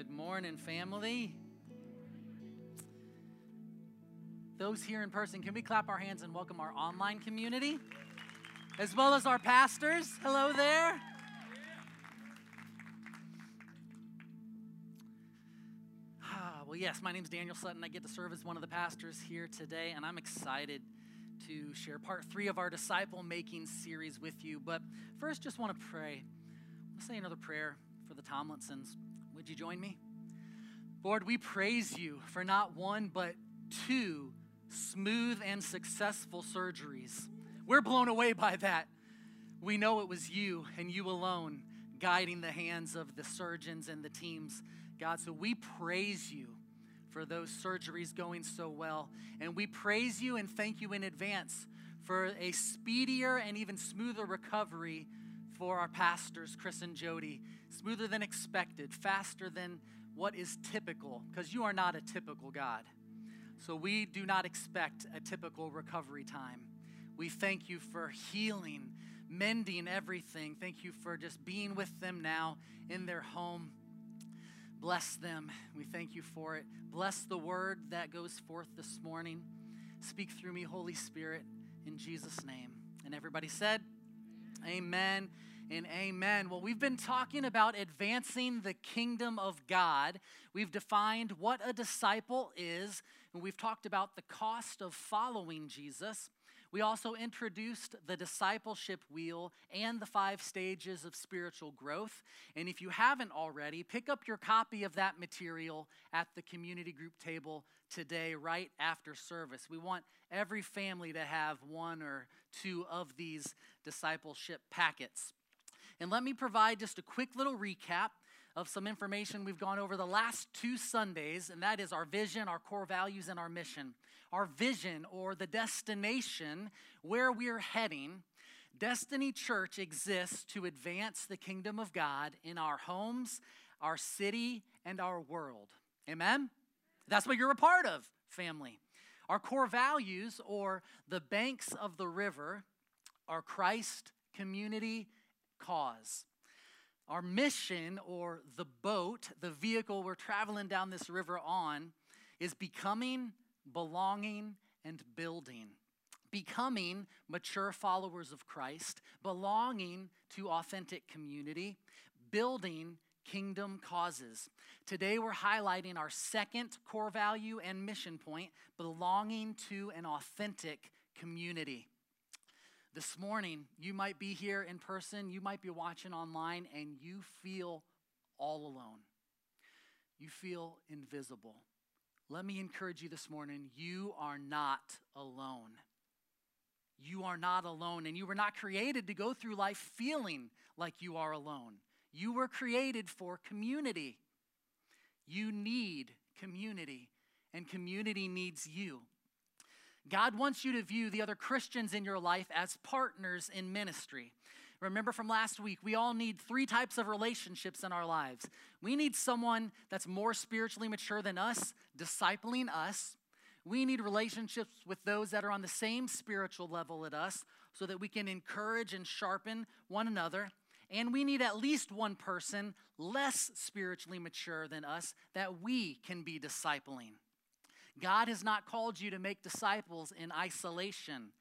Good morning, family. Those here in person, can we clap our hands and welcome our online community? As well as our pastors. Hello there. Ah, well, yes, my name is Daniel Sutton. I get to serve as one of the pastors here today, and I'm excited to share part three of our disciple making series with you. But first, just want to pray. Let's say another prayer for the Tomlinsons. Would you join me? Lord, we praise you for not one, but two smooth and successful surgeries. We're blown away by that. We know it was you and you alone guiding the hands of the surgeons and the teams, God. So we praise you for those surgeries going so well. And we praise you and thank you in advance for a speedier and even smoother recovery for our pastors, Chris and Jody. Smoother than expected, faster than what is typical, because you are not a typical God. So we do not expect a typical recovery time. We thank you for healing, mending everything. Thank you for just being with them now in their home. Bless them. We thank you for it. Bless the word that goes forth this morning. Speak through me, Holy Spirit, in Jesus' name. And everybody said, Amen and amen. Well, we've been talking about advancing the kingdom of God. We've defined what a disciple is, and we've talked about the cost of following Jesus. We also introduced the discipleship wheel and the five stages of spiritual growth. And if you haven't already, pick up your copy of that material at the community group table today, right after service. We want every family to have one or two of these discipleship packets. And let me provide just a quick little recap of some information we've gone over the last two Sundays, and that is our vision, our core values, and our mission. Our vision or the destination where we're heading. Destiny Church exists to advance the kingdom of God in our homes, our city, and our world. Amen? That's what you're a part of, family. Our core values, or the banks of the river, are Christ, community, cause. Our mission, or the boat, the vehicle we're traveling down this river on, is becoming, belonging, and building. Becoming mature followers of Christ, belonging to authentic community, building kingdom causes. Today we're highlighting our second core value and mission point belonging to an authentic community. This morning, you might be here in person, you might be watching online, and you feel all alone. You feel invisible. Let me encourage you this morning you are not alone. You are not alone, and you were not created to go through life feeling like you are alone. You were created for community. You need community, and community needs you. God wants you to view the other Christians in your life as partners in ministry. Remember from last week, we all need three types of relationships in our lives. We need someone that's more spiritually mature than us, discipling us. We need relationships with those that are on the same spiritual level as us so that we can encourage and sharpen one another. And we need at least one person less spiritually mature than us that we can be discipling. God has not called you to make disciples in isolation,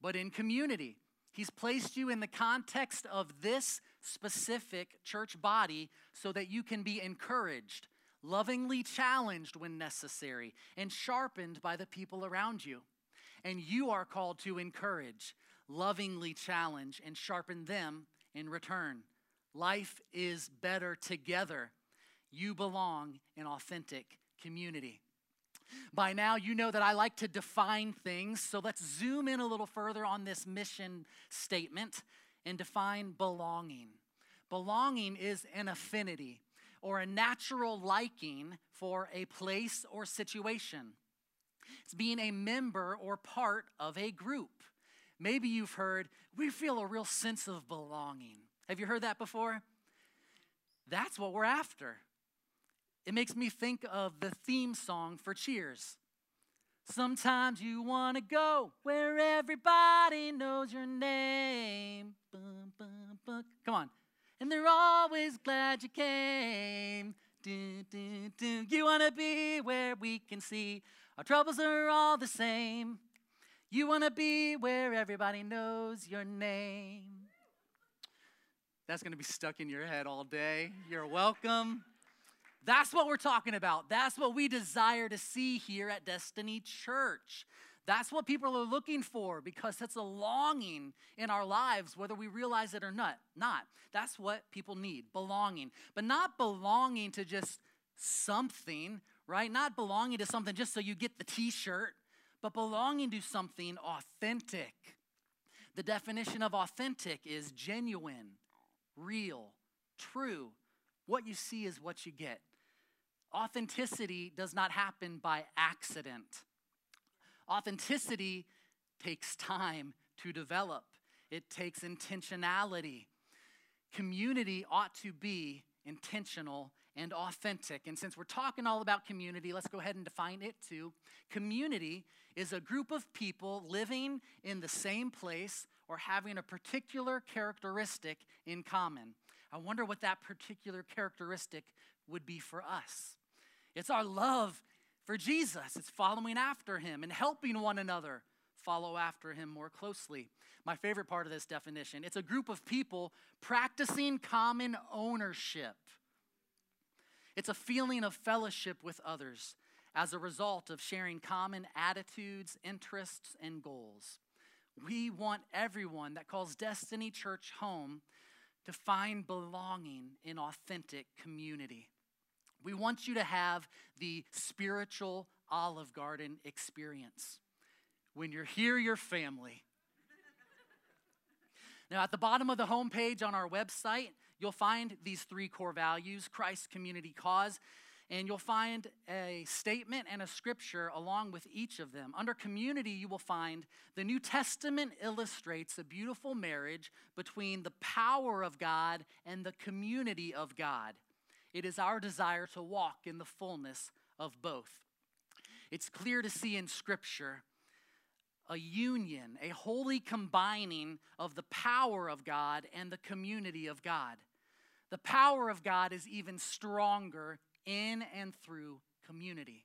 but in community. He's placed you in the context of this specific church body so that you can be encouraged, lovingly challenged when necessary, and sharpened by the people around you. And you are called to encourage, lovingly challenge, and sharpen them in return. Life is better together. You belong in authentic community. By now, you know that I like to define things, so let's zoom in a little further on this mission statement and define belonging. Belonging is an affinity or a natural liking for a place or situation. It's being a member or part of a group. Maybe you've heard, we feel a real sense of belonging. Have you heard that before? That's what we're after. It makes me think of the theme song for Cheers. Sometimes you want to go where everybody knows your name. Bum, bum, bum. Come on. And they're always glad you came. do, do, do. You want to be where we can see our troubles are all the same. You want to be where everybody knows your name. That's going to be stuck in your head all day. You're welcome. That's what we're talking about. That's what we desire to see here at Destiny Church. That's what people are looking for because that's a longing in our lives, whether we realize it or not. Not. That's what people need belonging. But not belonging to just something, right? Not belonging to something just so you get the t shirt, but belonging to something authentic. The definition of authentic is genuine, real, true. What you see is what you get. Authenticity does not happen by accident. Authenticity takes time to develop, it takes intentionality. Community ought to be intentional and authentic. And since we're talking all about community, let's go ahead and define it too. Community is a group of people living in the same place or having a particular characteristic in common. I wonder what that particular characteristic would be for us. It's our love for Jesus. It's following after him and helping one another follow after him more closely. My favorite part of this definition it's a group of people practicing common ownership. It's a feeling of fellowship with others as a result of sharing common attitudes, interests, and goals. We want everyone that calls Destiny Church home to find belonging in authentic community. We want you to have the spiritual Olive Garden experience. When you're here, your family. Now, at the bottom of the homepage on our website, you'll find these three core values Christ, community, cause. And you'll find a statement and a scripture along with each of them. Under community, you will find the New Testament illustrates a beautiful marriage between the power of God and the community of God. It is our desire to walk in the fullness of both. It's clear to see in Scripture a union, a holy combining of the power of God and the community of God. The power of God is even stronger in and through community.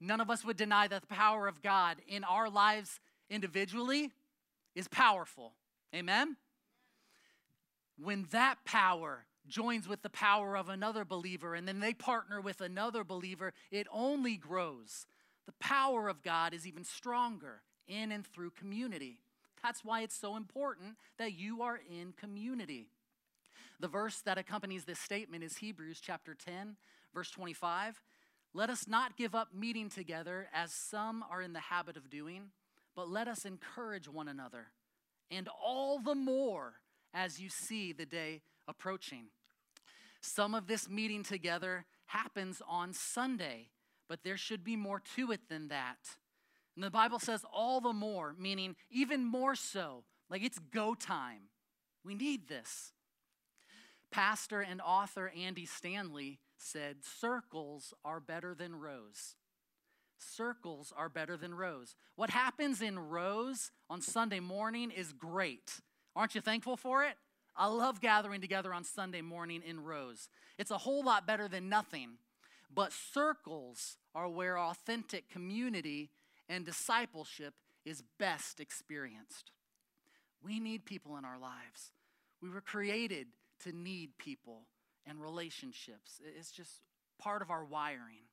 None of us would deny that the power of God in our lives individually is powerful. Amen? When that power joins with the power of another believer and then they partner with another believer, it only grows. The power of God is even stronger in and through community. That's why it's so important that you are in community. The verse that accompanies this statement is Hebrews chapter 10, verse 25. Let us not give up meeting together as some are in the habit of doing, but let us encourage one another, and all the more as you see the day approaching. Some of this meeting together happens on Sunday, but there should be more to it than that. And the Bible says all the more, meaning even more so, like it's go time. We need this. Pastor and author Andy Stanley said, Circles are better than rows. Circles are better than rows. What happens in rows on Sunday morning is great. Aren't you thankful for it? I love gathering together on Sunday morning in rows. It's a whole lot better than nothing. But circles are where authentic community and discipleship is best experienced. We need people in our lives. We were created to need people and relationships. It's just part of our wiring.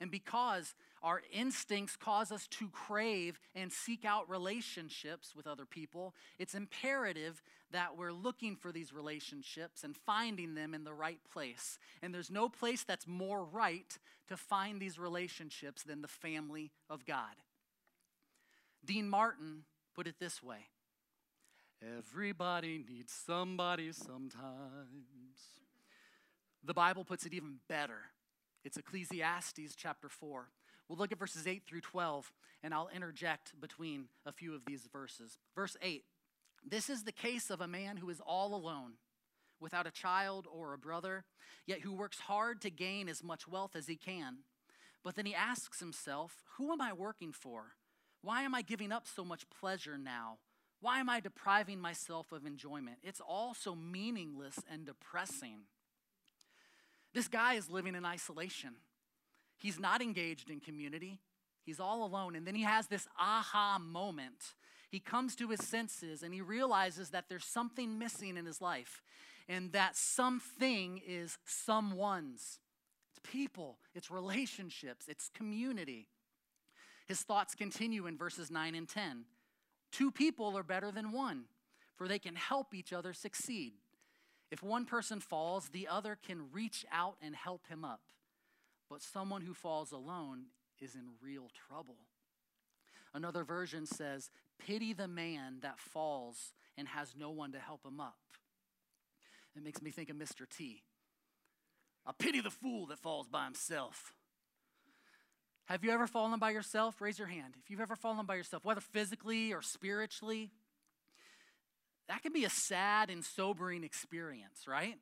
And because our instincts cause us to crave and seek out relationships with other people, it's imperative that we're looking for these relationships and finding them in the right place. And there's no place that's more right to find these relationships than the family of God. Dean Martin put it this way Everybody needs somebody sometimes. The Bible puts it even better. It's Ecclesiastes chapter 4. We'll look at verses 8 through 12, and I'll interject between a few of these verses. Verse 8 This is the case of a man who is all alone, without a child or a brother, yet who works hard to gain as much wealth as he can. But then he asks himself, Who am I working for? Why am I giving up so much pleasure now? Why am I depriving myself of enjoyment? It's all so meaningless and depressing. This guy is living in isolation. He's not engaged in community. He's all alone. And then he has this aha moment. He comes to his senses and he realizes that there's something missing in his life, and that something is someone's. It's people, it's relationships, it's community. His thoughts continue in verses 9 and 10. Two people are better than one, for they can help each other succeed. If one person falls, the other can reach out and help him up. But someone who falls alone is in real trouble. Another version says, Pity the man that falls and has no one to help him up. It makes me think of Mr. T. I pity the fool that falls by himself. Have you ever fallen by yourself? Raise your hand. If you've ever fallen by yourself, whether physically or spiritually, that can be a sad and sobering experience, right?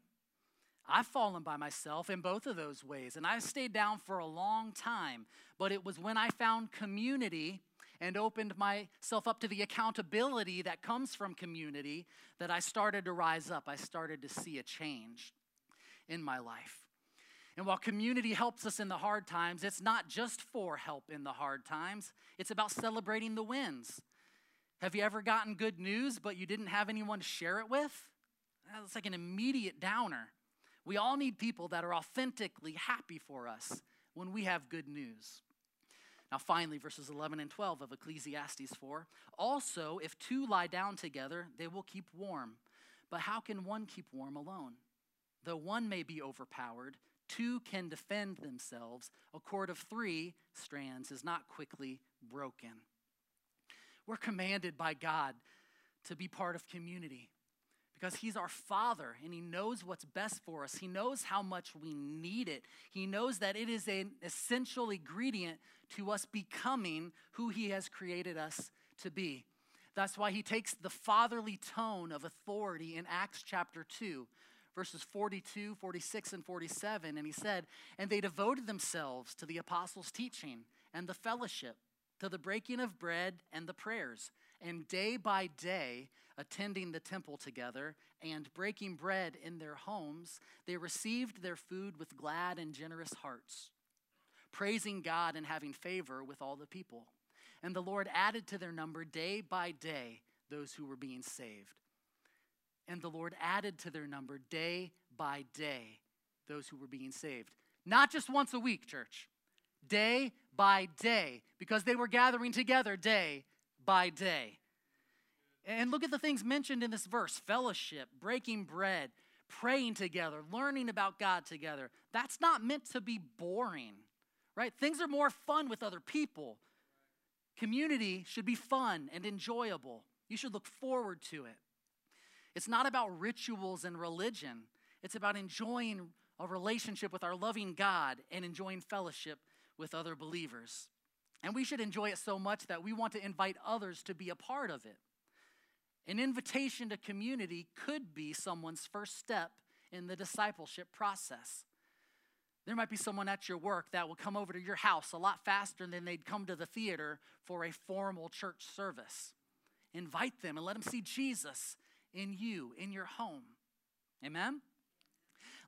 I've fallen by myself in both of those ways, and I've stayed down for a long time. But it was when I found community and opened myself up to the accountability that comes from community that I started to rise up. I started to see a change in my life. And while community helps us in the hard times, it's not just for help in the hard times, it's about celebrating the wins. Have you ever gotten good news, but you didn't have anyone to share it with? That's like an immediate downer. We all need people that are authentically happy for us when we have good news. Now, finally, verses 11 and 12 of Ecclesiastes 4 also, if two lie down together, they will keep warm. But how can one keep warm alone? Though one may be overpowered, two can defend themselves. A cord of three strands is not quickly broken. We're commanded by God to be part of community because He's our Father and He knows what's best for us. He knows how much we need it. He knows that it is an essential ingredient to us becoming who He has created us to be. That's why He takes the fatherly tone of authority in Acts chapter 2 verses 42, 46, and 47. And he said, And they devoted themselves to the apostles' teaching and the fellowship, to the breaking of bread and the prayers. And day by day, attending the temple together and breaking bread in their homes, they received their food with glad and generous hearts, praising God and having favor with all the people. And the Lord added to their number day by day those who were being saved. And the Lord added to their number day by day those who were being saved. Not just once a week, church, day by day, because they were gathering together day by day. And look at the things mentioned in this verse fellowship, breaking bread, praying together, learning about God together. That's not meant to be boring, right? Things are more fun with other people. Community should be fun and enjoyable. You should look forward to it. It's not about rituals and religion, it's about enjoying a relationship with our loving God and enjoying fellowship with other believers. And we should enjoy it so much that we want to invite others to be a part of it. An invitation to community could be someone's first step in the discipleship process. There might be someone at your work that will come over to your house a lot faster than they'd come to the theater for a formal church service. Invite them and let them see Jesus in you, in your home. Amen?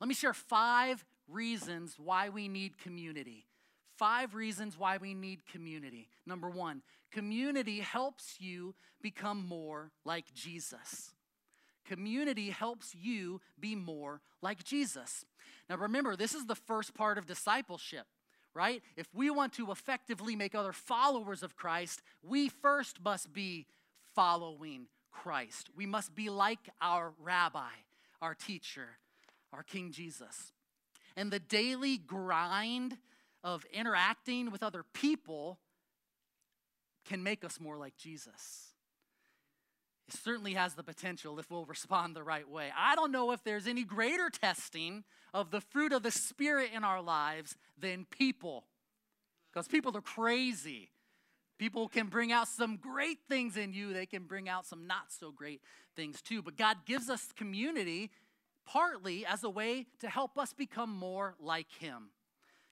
Let me share five reasons why we need community. Five reasons why we need community. Number one, community helps you become more like Jesus. Community helps you be more like Jesus. Now, remember, this is the first part of discipleship, right? If we want to effectively make other followers of Christ, we first must be following Christ. We must be like our rabbi, our teacher, our King Jesus. And the daily grind of interacting with other people can make us more like Jesus. It certainly has the potential if we'll respond the right way. I don't know if there's any greater testing of the fruit of the Spirit in our lives than people, because people are crazy. People can bring out some great things in you, they can bring out some not so great things too. But God gives us community partly as a way to help us become more like Him.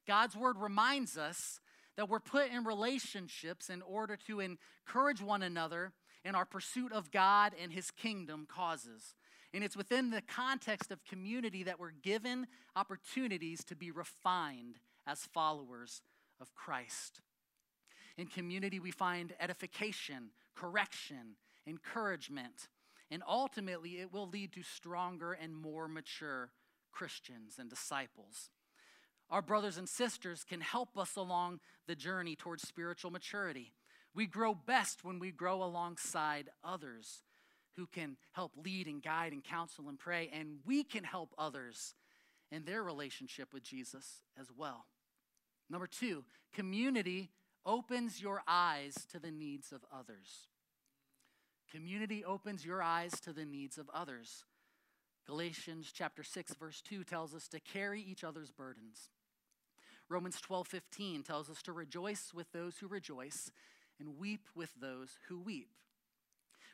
God's word reminds us that we're put in relationships in order to encourage one another in our pursuit of God and his kingdom causes. And it's within the context of community that we're given opportunities to be refined as followers of Christ. In community, we find edification, correction, encouragement, and ultimately it will lead to stronger and more mature Christians and disciples. Our brothers and sisters can help us along the journey towards spiritual maturity. We grow best when we grow alongside others who can help lead and guide and counsel and pray, and we can help others in their relationship with Jesus as well. Number two, community opens your eyes to the needs of others. Community opens your eyes to the needs of others. Galatians chapter 6 verse 2 tells us to carry each other's burdens. Romans 12:15 tells us to rejoice with those who rejoice and weep with those who weep.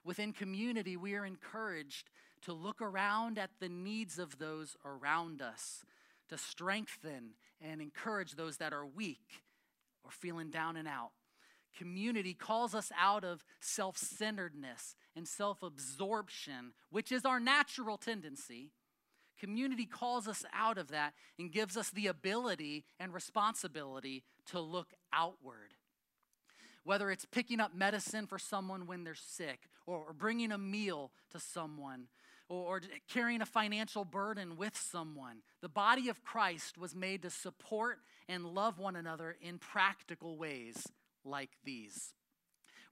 Within community, we are encouraged to look around at the needs of those around us, to strengthen and encourage those that are weak or feeling down and out. Community calls us out of self centeredness and self absorption, which is our natural tendency. Community calls us out of that and gives us the ability and responsibility to look outward. Whether it's picking up medicine for someone when they're sick, or, bringing a meal to someone, or carrying a financial burden with someone, the body of Christ was made to support and love one another in practical ways like these.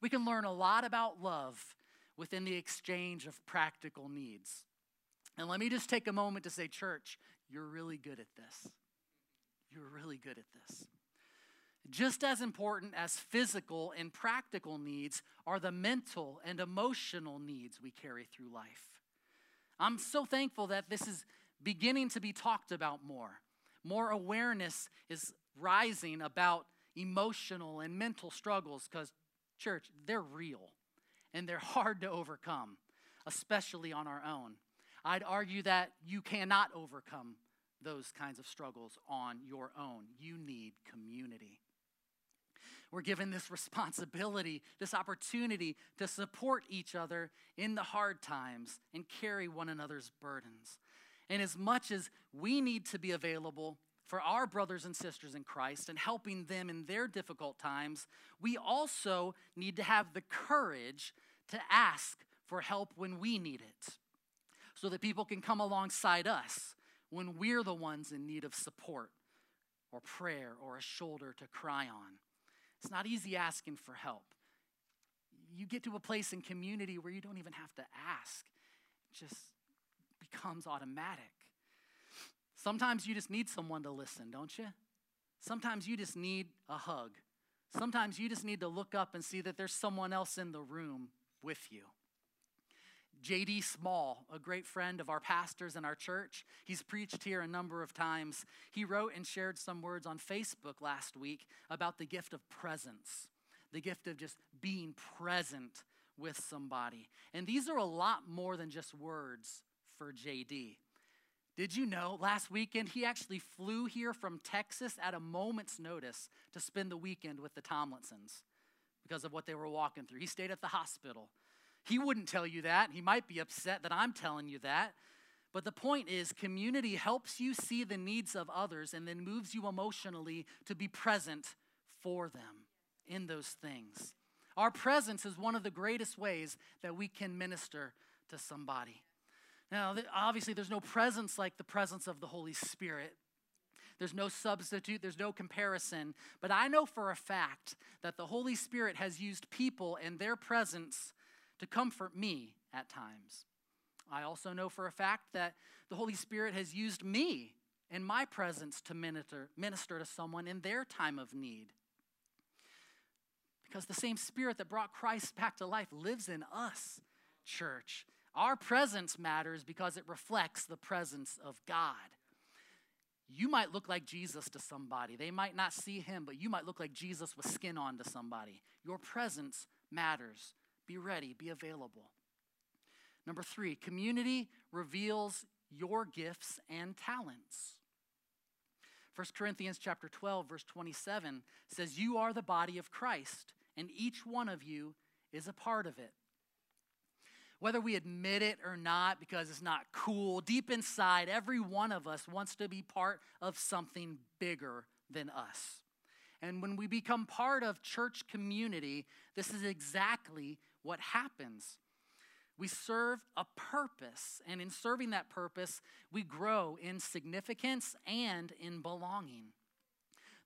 We can learn a lot about love within the exchange of practical needs. And let me just take a moment to say, church, you're really good at this. You're really good at this. Just as important as physical and practical needs are the mental and emotional needs we carry through life. I'm so thankful that this is beginning to be talked about more. More awareness is rising about emotional and mental struggles because, church, they're real and they're hard to overcome, especially on our own. I'd argue that you cannot overcome those kinds of struggles on your own. You need community. We're given this responsibility, this opportunity to support each other in the hard times and carry one another's burdens. And as much as we need to be available for our brothers and sisters in Christ and helping them in their difficult times, we also need to have the courage to ask for help when we need it so that people can come alongside us when we're the ones in need of support or prayer or a shoulder to cry on. It's not easy asking for help. You get to a place in community where you don't even have to ask, it just becomes automatic. Sometimes you just need someone to listen, don't you? Sometimes you just need a hug. Sometimes you just need to look up and see that there's someone else in the room with you. J.D. Small, a great friend of our pastors and our church, he's preached here a number of times. He wrote and shared some words on Facebook last week about the gift of presence, the gift of just being present with somebody. And these are a lot more than just words for JD. Did you know last weekend he actually flew here from Texas at a moment's notice to spend the weekend with the Tomlinsons because of what they were walking through? He stayed at the hospital. He wouldn't tell you that. He might be upset that I'm telling you that. But the point is, community helps you see the needs of others and then moves you emotionally to be present for them in those things. Our presence is one of the greatest ways that we can minister to somebody. Now, obviously, there's no presence like the presence of the Holy Spirit. There's no substitute, there's no comparison. But I know for a fact that the Holy Spirit has used people and their presence to comfort me at times. I also know for a fact that the Holy Spirit has used me and my presence to minister, minister to someone in their time of need. Because the same Spirit that brought Christ back to life lives in us, church. Our presence matters because it reflects the presence of God. You might look like Jesus to somebody. They might not see him, but you might look like Jesus with skin on to somebody. Your presence matters. Be ready, be available. Number three, community reveals your gifts and talents. 1 Corinthians chapter 12, verse 27 says, You are the body of Christ, and each one of you is a part of it. Whether we admit it or not because it's not cool, deep inside, every one of us wants to be part of something bigger than us. And when we become part of church community, this is exactly what happens. We serve a purpose, and in serving that purpose, we grow in significance and in belonging.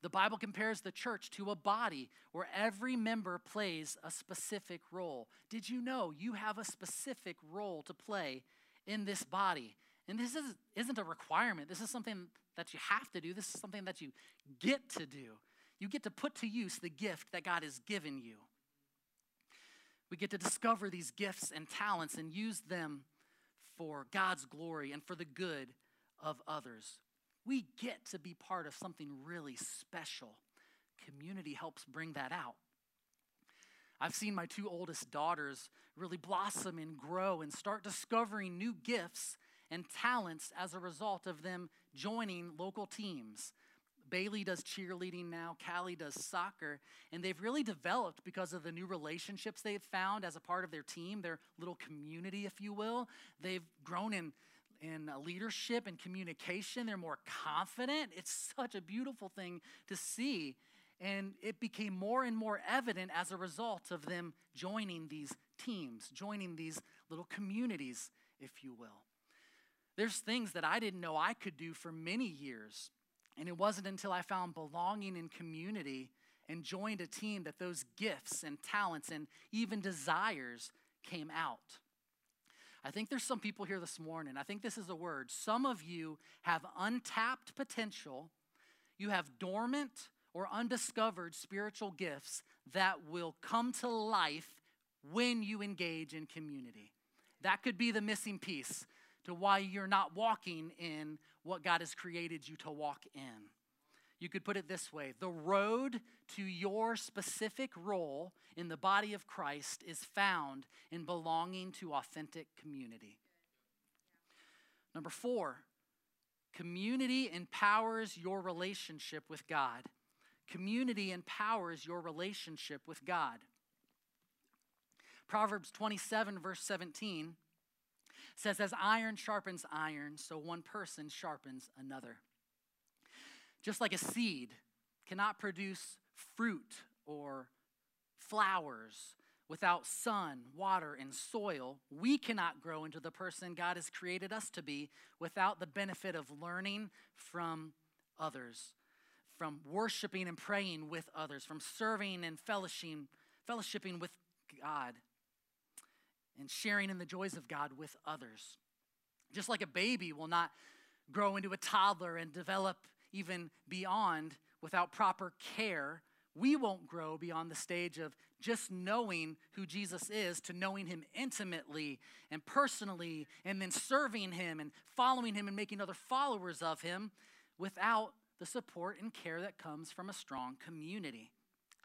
The Bible compares the church to a body where every member plays a specific role. Did you know you have a specific role to play in this body? And this is, isn't a requirement. This is something that you have to do. This is something that you get to do. You get to put to use the gift that God has given you. We get to discover these gifts and talents and use them for God's glory and for the good of others. We get to be part of something really special. Community helps bring that out. I've seen my two oldest daughters really blossom and grow and start discovering new gifts and talents as a result of them joining local teams. Bailey does cheerleading now, Callie does soccer, and they've really developed because of the new relationships they've found as a part of their team, their little community, if you will. They've grown in in leadership and communication. They're more confident. It's such a beautiful thing to see. And it became more and more evident as a result of them joining these teams, joining these little communities, if you will. There's things that I didn't know I could do for many years. And it wasn't until I found belonging in community and joined a team that those gifts and talents and even desires came out. I think there's some people here this morning. I think this is a word. Some of you have untapped potential, you have dormant or undiscovered spiritual gifts that will come to life when you engage in community. That could be the missing piece to why you're not walking in what God has created you to walk in. You could put it this way the road to your specific role in the body of Christ is found in belonging to authentic community. Number four, community empowers your relationship with God. Community empowers your relationship with God. Proverbs 27, verse 17 says, As iron sharpens iron, so one person sharpens another. Just like a seed cannot produce fruit or flowers without sun, water, and soil, we cannot grow into the person God has created us to be without the benefit of learning from others, from worshiping and praying with others, from serving and fellowshipping, with God, and sharing in the joys of God with others. Just like a baby will not grow into a toddler and develop even beyond without proper care, we won't grow beyond the stage of just knowing who Jesus is to knowing him intimately and personally, and then serving him and following him and making other followers of him without the support and care that comes from a strong community.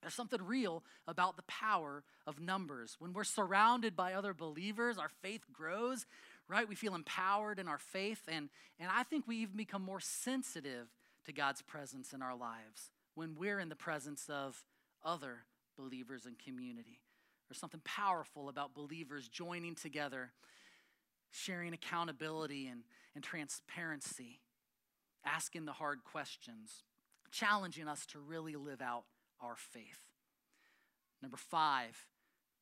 There's something real about the power of numbers. When we're surrounded by other believers, our faith grows, right? We feel empowered in our faith, and, and I think we even become more sensitive to God's presence in our lives when we're in the presence of other believers and community. There's something powerful about believers joining together, sharing accountability and, and transparency, asking the hard questions, challenging us to really live out our faith. Number five,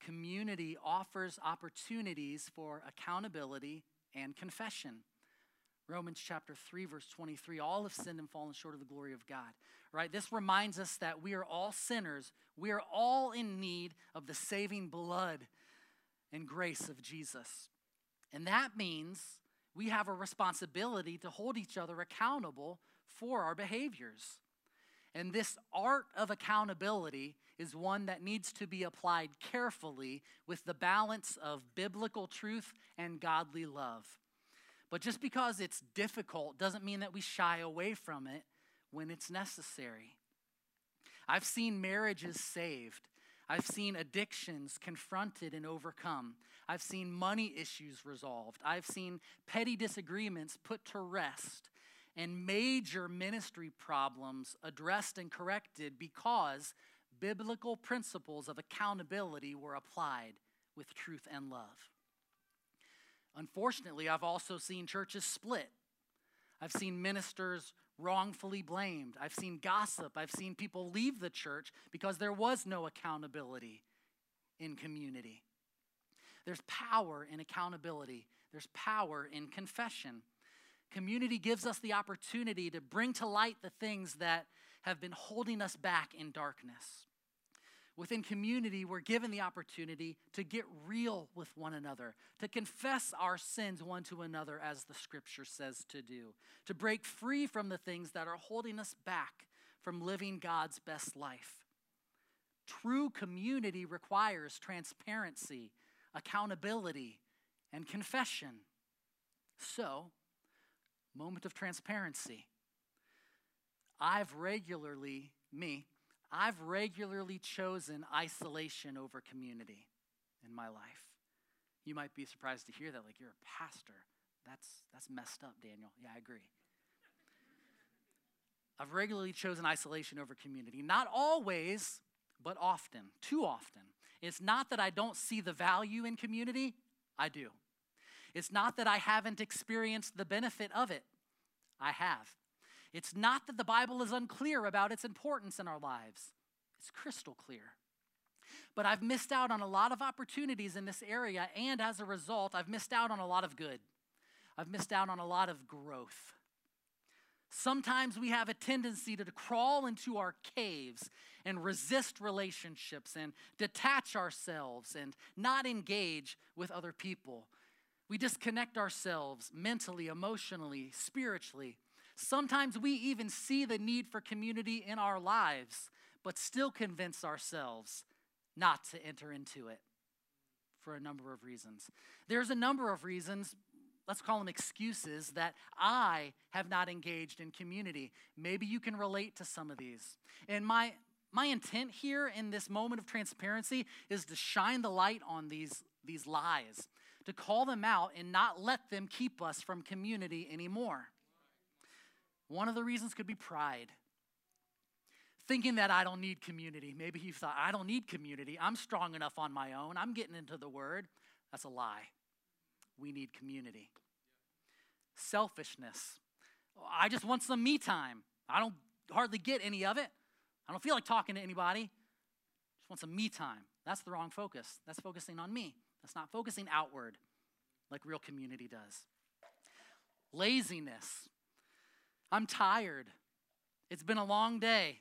community offers opportunities for accountability and confession. Romans chapter 3, verse 23 all have sinned and fallen short of the glory of God. Right? This reminds us that we are all sinners. We are all in need of the saving blood and grace of Jesus. And that means we have a responsibility to hold each other accountable for our behaviors. And this art of accountability is one that needs to be applied carefully with the balance of biblical truth and godly love. But just because it's difficult doesn't mean that we shy away from it when it's necessary. I've seen marriages saved. I've seen addictions confronted and overcome. I've seen money issues resolved. I've seen petty disagreements put to rest and major ministry problems addressed and corrected because biblical principles of accountability were applied with truth and love. Unfortunately, I've also seen churches split. I've seen ministers wrongfully blamed. I've seen gossip. I've seen people leave the church because there was no accountability in community. There's power in accountability, there's power in confession. Community gives us the opportunity to bring to light the things that have been holding us back in darkness. Within community, we're given the opportunity to get real with one another, to confess our sins one to another, as the scripture says to do, to break free from the things that are holding us back from living God's best life. True community requires transparency, accountability, and confession. So, moment of transparency. I've regularly, me, I've regularly chosen isolation over community in my life. You might be surprised to hear that, like you're a pastor. That's, that's messed up, Daniel. Yeah, I agree. I've regularly chosen isolation over community. Not always, but often, too often. It's not that I don't see the value in community, I do. It's not that I haven't experienced the benefit of it, I have. It's not that the Bible is unclear about its importance in our lives, it's crystal clear. But I've missed out on a lot of opportunities in this area, and as a result, I've missed out on a lot of good. I've missed out on a lot of growth. Sometimes we have a tendency to crawl into our caves and resist relationships and detach ourselves and not engage with other people. We disconnect ourselves mentally, emotionally, spiritually. Sometimes we even see the need for community in our lives, but still convince ourselves not to enter into it for a number of reasons. There's a number of reasons, let's call them excuses, that I have not engaged in community. Maybe you can relate to some of these. And my, my intent here in this moment of transparency is to shine the light on these, these lies, to call them out and not let them keep us from community anymore. One of the reasons could be pride. Thinking that I don't need community. Maybe you thought, I don't need community. I'm strong enough on my own. I'm getting into the word. That's a lie. We need community. Selfishness. I just want some me time. I don't hardly get any of it. I don't feel like talking to anybody. Just want some me time. That's the wrong focus. That's focusing on me. That's not focusing outward like real community does. Laziness. I'm tired. It's been a long day.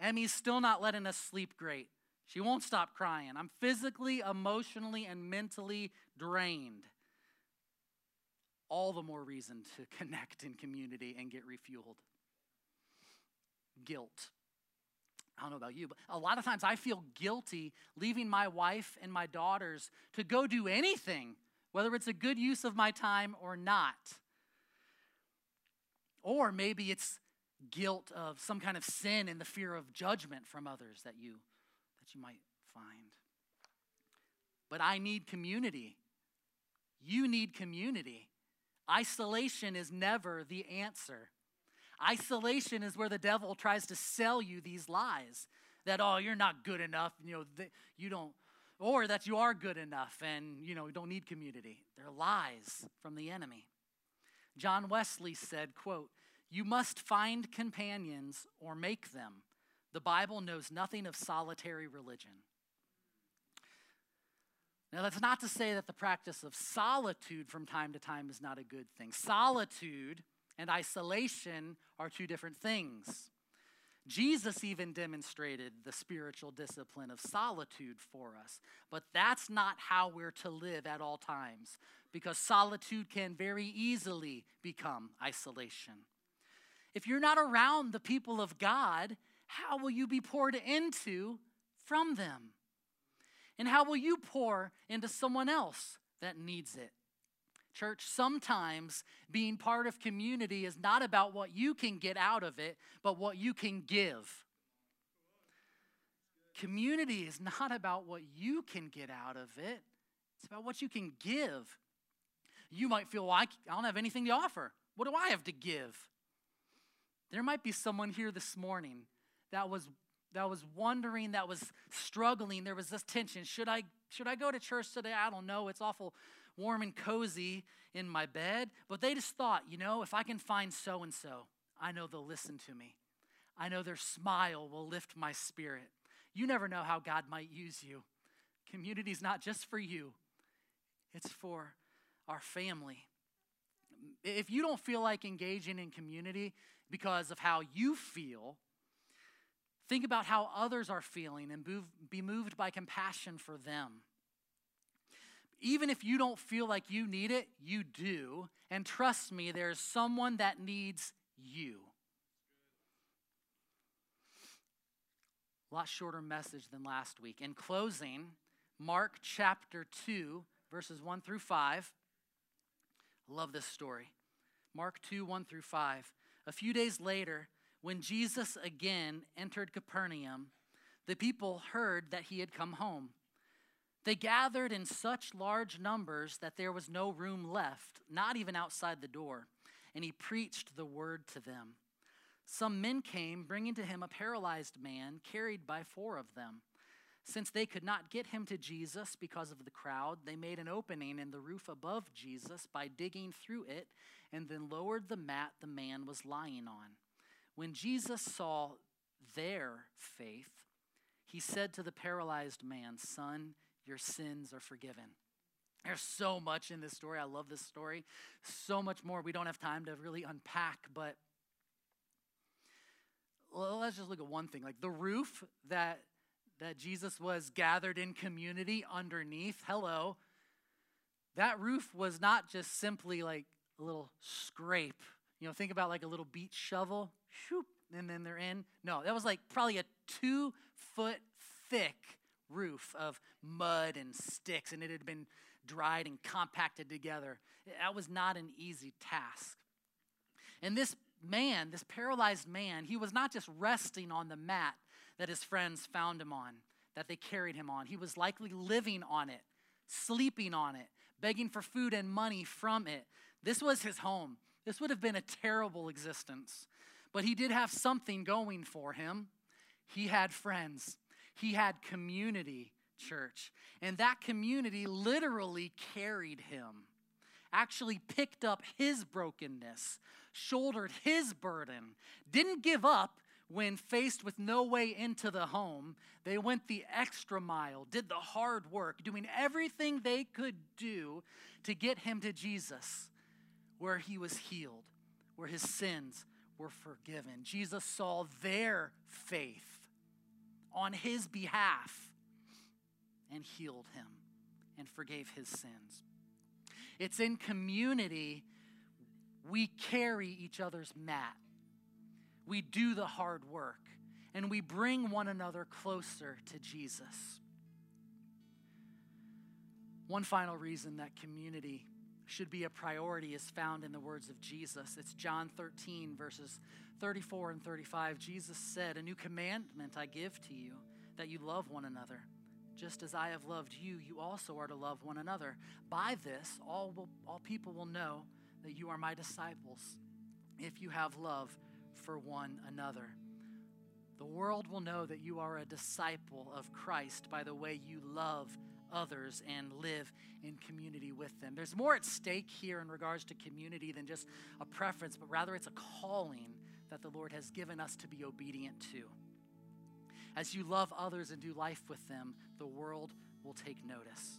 Emmy's still not letting us sleep great. She won't stop crying. I'm physically, emotionally, and mentally drained. All the more reason to connect in community and get refueled. Guilt. I don't know about you, but a lot of times I feel guilty leaving my wife and my daughters to go do anything, whether it's a good use of my time or not. Or maybe it's guilt of some kind of sin and the fear of judgment from others that you that you might find. But I need community. You need community. Isolation is never the answer. Isolation is where the devil tries to sell you these lies that oh you're not good enough, you know, that you don't or that you are good enough and you know, you don't need community. They're lies from the enemy. John Wesley said, quote, "You must find companions or make them. The Bible knows nothing of solitary religion." Now, that's not to say that the practice of solitude from time to time is not a good thing. Solitude and isolation are two different things. Jesus even demonstrated the spiritual discipline of solitude for us, but that's not how we're to live at all times because solitude can very easily become isolation. If you're not around the people of God, how will you be poured into from them? And how will you pour into someone else that needs it? Church, sometimes being part of community is not about what you can get out of it, but what you can give. Community is not about what you can get out of it, it's about what you can give. You might feel, well, I don't have anything to offer. What do I have to give? There might be someone here this morning that was that was wondering, that was struggling. There was this tension. Should I should I go to church today? I don't know. It's awful warm and cozy in my bed, but they just thought, you know, if I can find so and so, I know they'll listen to me. I know their smile will lift my spirit. You never know how God might use you. Community is not just for you, it's for our family. If you don't feel like engaging in community because of how you feel, think about how others are feeling and be moved by compassion for them. Even if you don't feel like you need it, you do. And trust me, there's someone that needs you. A lot shorter message than last week. In closing, Mark chapter 2, verses 1 through 5. I love this story. Mark 2, 1 through 5. A few days later, when Jesus again entered Capernaum, the people heard that he had come home. They gathered in such large numbers that there was no room left, not even outside the door, and he preached the word to them. Some men came, bringing to him a paralyzed man carried by four of them. Since they could not get him to Jesus because of the crowd, they made an opening in the roof above Jesus by digging through it and then lowered the mat the man was lying on. When Jesus saw their faith, he said to the paralyzed man, Son, your sins are forgiven. There's so much in this story. I love this story. So much more we don't have time to really unpack, but let's just look at one thing. Like the roof that that Jesus was gathered in community underneath. Hello. That roof was not just simply like a little scrape. You know, think about like a little beach shovel, shoop, and then they're in. No, that was like probably a two foot thick roof of mud and sticks, and it had been dried and compacted together. That was not an easy task. And this man, this paralyzed man, he was not just resting on the mat that his friends found him on, that they carried him on. He was likely living on it, sleeping on it, begging for food and money from it. This was his home. This would have been a terrible existence. But he did have something going for him. He had friends, he had community, church. And that community literally carried him, actually picked up his brokenness, shouldered his burden, didn't give up when faced with no way into the home. They went the extra mile, did the hard work, doing everything they could do to get him to Jesus, where he was healed, where his sins were forgiven. Jesus saw their faith on his behalf and healed him and forgave his sins. It's in community we carry each other's mat. We do the hard work and we bring one another closer to Jesus. One final reason that community should be a priority is found in the words of Jesus. It's John 13, verses 34 and 35. Jesus said, A new commandment I give to you, that you love one another. Just as I have loved you, you also are to love one another. By this, all, will, all people will know that you are my disciples if you have love for one another. The world will know that you are a disciple of Christ by the way you love others and live in community with them. There's more at stake here in regards to community than just a preference, but rather it's a calling that the Lord has given us to be obedient to. As you love others and do life with them, the world will take notice.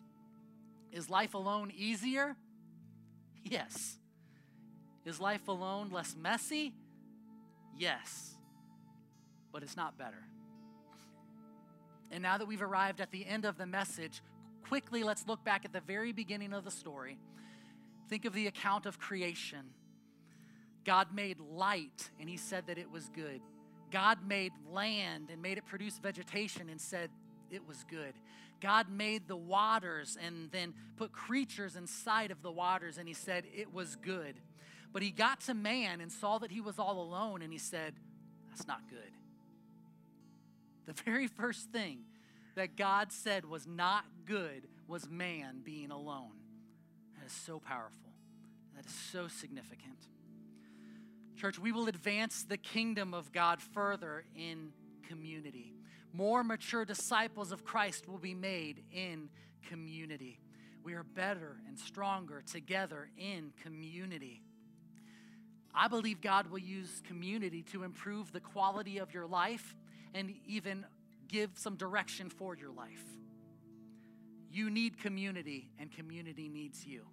Is life alone easier? Yes. Is life alone less messy? Yes. But it's not better. And now that we've arrived at the end of the message, quickly let's look back at the very beginning of the story. Think of the account of creation. God made light and he said that it was good. God made land and made it produce vegetation and said it was good. God made the waters and then put creatures inside of the waters and he said it was good. But he got to man and saw that he was all alone and he said, That's not good. The very first thing that God said was not good was man being alone. That is so powerful. That is so significant. Church, we will advance the kingdom of God further in community. More mature disciples of Christ will be made in community. We are better and stronger together in community. I believe God will use community to improve the quality of your life and even give some direction for your life. You need community, and community needs you.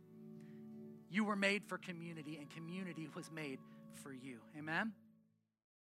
You were made for community, and community was made for you. Amen?